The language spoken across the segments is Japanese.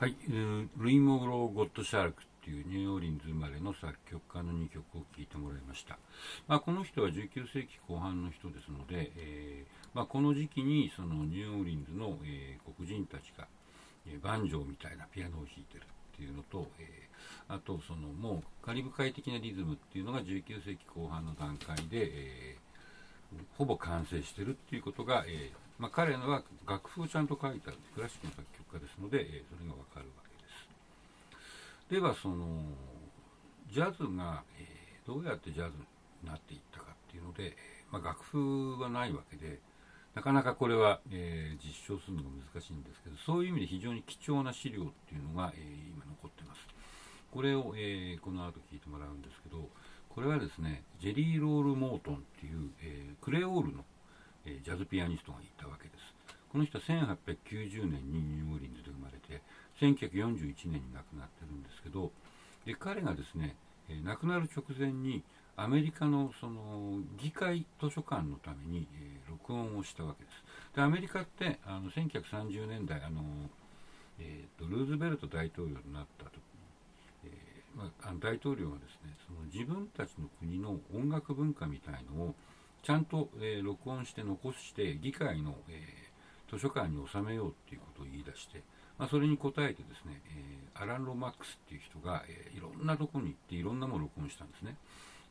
はい、ルイ・モグロ・ゴッド・シャークっていうニューオーリンズ生まれの作曲家の2曲を聴いてもらいました、まあ、この人は19世紀後半の人ですので、えー、まあ、この時期にそのニューオーリンズの、えー、黒人たちが、えー、バンジョーみたいなピアノを弾いてるっていうのと、えあとそのもうカリブ海的なリズムっていうのが19世紀後半の段階で、えほぼ完成してるっていうことが、えまあ、彼のは楽譜をちゃんと書いてあるクラシックの作曲家ですので、えそれがわかるわけです。ではそのジャズが、えどうやってジャズになっていったかっていうので、まあ、楽譜はないわけでなかなかこれは、えー、実証するのが難しいんですけどそういう意味で非常に貴重な資料っていうのが、えー、今残ってます。これを、えー、この後聞いてもらうんですけどこれはですねジェリー・ロール・モートンっていう、えクレオールのえジャズピアニストがいたわけです。この人は1890年にニューオーリンズで生まれて、1941年に亡くなってるんですけど、で彼がですね、え亡くなる直前にアメリカのその議会図書館のために、え、録音をしたわけです。でアメリカってあの1930年代あの、えーと、ルーズベルト大統領になった時に、え、まあ、大統領がですねその自分たちの国の音楽文化みたいのをちゃんと、えー、録音して残して議会の、えー、図書館に収めようっていうことを言い出して、まあ、それに応えてですね、えー、アラン・ロマックスっていう人が、えいろんなとこに行っていろんなものを録音したんですね。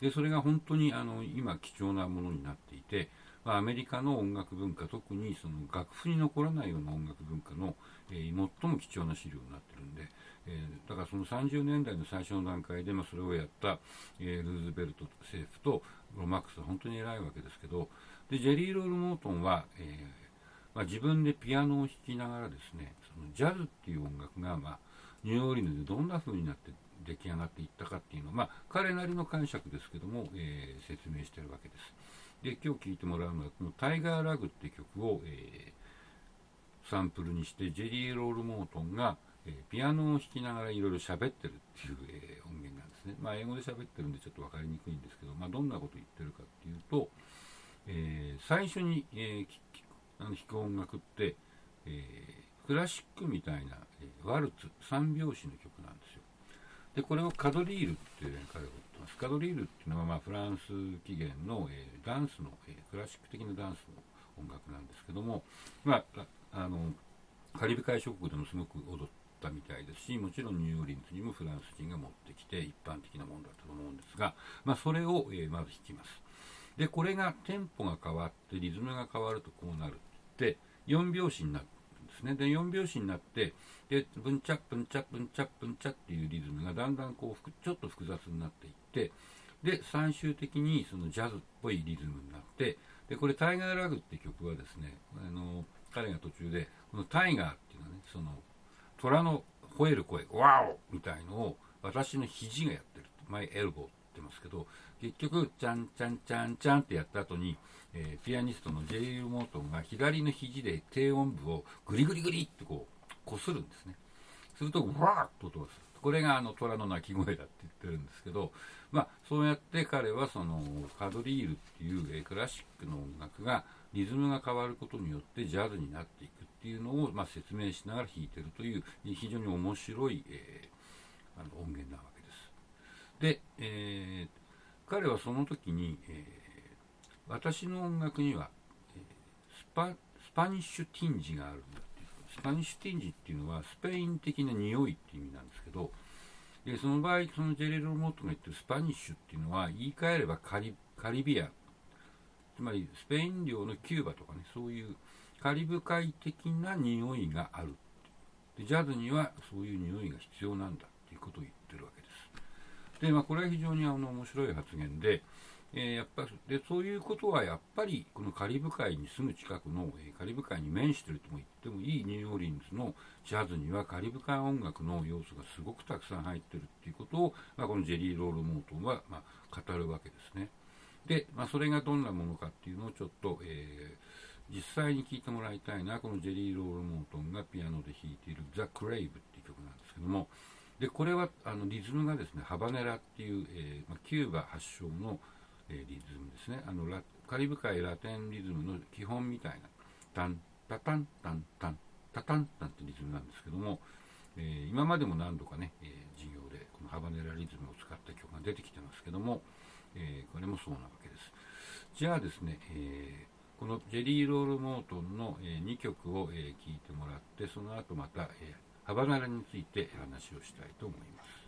でそれが本当にあの今貴重なものになっていて、アメリカの音楽文化特にその楽譜に残らないような音楽文化の、え最も貴重な資料になってるんで、えだからその30年代の最初の段階で、まあ、それをやった、えルーズベルト政府とロマックスは本当に偉いわけですけどでジェリー・ロール・モートンは、えー、まあ、自分でピアノを弾きながらですねそのジャズっていう音楽が、まあ、ニューオーリンズでどんな風になって出来上がっていったかっていうのを、まあ、彼なりの解釈ですけども、えー、説明してるわけです。で今日聴いてもらうのはこの「タイガー・ラグ」って曲を、えー、サンプルにしてジェリー・ロール・モートンが、えー、ピアノを弾きながらいろいろ喋ってるっていう、えー、音源なんですね。まあ、英語で喋ってるんでちょっと分かりにくいんですけど、まあ、どんなこと言ってるかっていうと、え、最初に、え、あの弾く音楽って、え、クラシックみたいな、え、ワルツ三拍子の曲なんですよ。でこれをカドリールっていう彼が言ってます。カドリールっていうのは、まあ、フランス起源の、えー、ダンスの、えー、クラシック的なダンスの音楽なんですけども、まあ、あのカリブ海諸国でもすごく踊ったみたいですしもちろんニューオーリンズにもフランス人が持ってきて一般的なものだったと思うんですが、まあ、それを、えー、まず弾きますでこれがテンポが変わってリズムが変わるとこうなるって4拍子になるですねで4拍子になってでブンチャップンチャップンチャップンチャっていうリズムがだんだんこうちょっと複雑になっていってで最終的にそのジャズっぽいリズムになってでこれ「タイガーラグ」って曲はですねあの彼が途中でこのタイガーっていうのはねその虎の吠える声、ワオみたいのを私の肘がやってる。前エルボーって言ってますけど、結局、チャンチャンチャンチャンってやった後に、えー、ピアニストのジェイル・モートンが左の肘で低音部をグリグリグリってこう、こするんですね。すると、ワーッと音がする。これがあの虎の鳴き声だって言ってるんですけど、まあ、そうやって彼はそのカドリールっていう、え、クラシックの音楽がリズムが変わることによってジャズになっていくっていうのを、まあ、説明しながら弾いてるという非常に面白い、えー、あの音源なわけです。で、えー、彼はその時に、えー、私の音楽には、えスパスパニッシュティンジがあるんだっていう。スパニッシュティンジっていうのはスペイン的な匂いっていう意味なんですけどでその場合そのジェリーロール・モートンが言ってるスパニッシュっていうのは言い換えればカリカリビアン。つまりスペイン領のキューバとかねそういうカリブ海的な匂いがあるでジャズにはそういう匂いが必要なんだっていうことを言ってるわけです。で、まあ、これは非常にあの面白い発言で、えー、やっぱでそういうことはやっぱりこのカリブ海に住む近くの、えー、カリブ海に面してるとも言ってもいいニューオーリンズのジャズにはカリブ海音楽の要素がすごくたくさん入っているっていうことを、まあ、このジェリー・ロール・モートンは、まあ、語るわけですね。で、まあ、それがどんなものかっていうのをちょっと、えー、実際に聴いてもらいたいなこのジェリー・ロール・モートンがピアノで弾いている「ザ・クレイブ」っていう曲なんですけどもでこれはあのリズムがですねハバネラっていう、えーま、キューバ発祥の、えー、リズムですね。あのカリブ海ラテンリズムの基本みたいなタンタタンタンタンタタンタンってリズムなんですけどもえー、今までも何度かね、え、授業でこのハバネラリズムを使った曲が出てきてますけども、え、これもそうなわけです。じゃあですね、え、このジェリー・ロール・モートンの、え2曲を、え聴いてもらってその後また、えハバネラについて話をしたいと思います。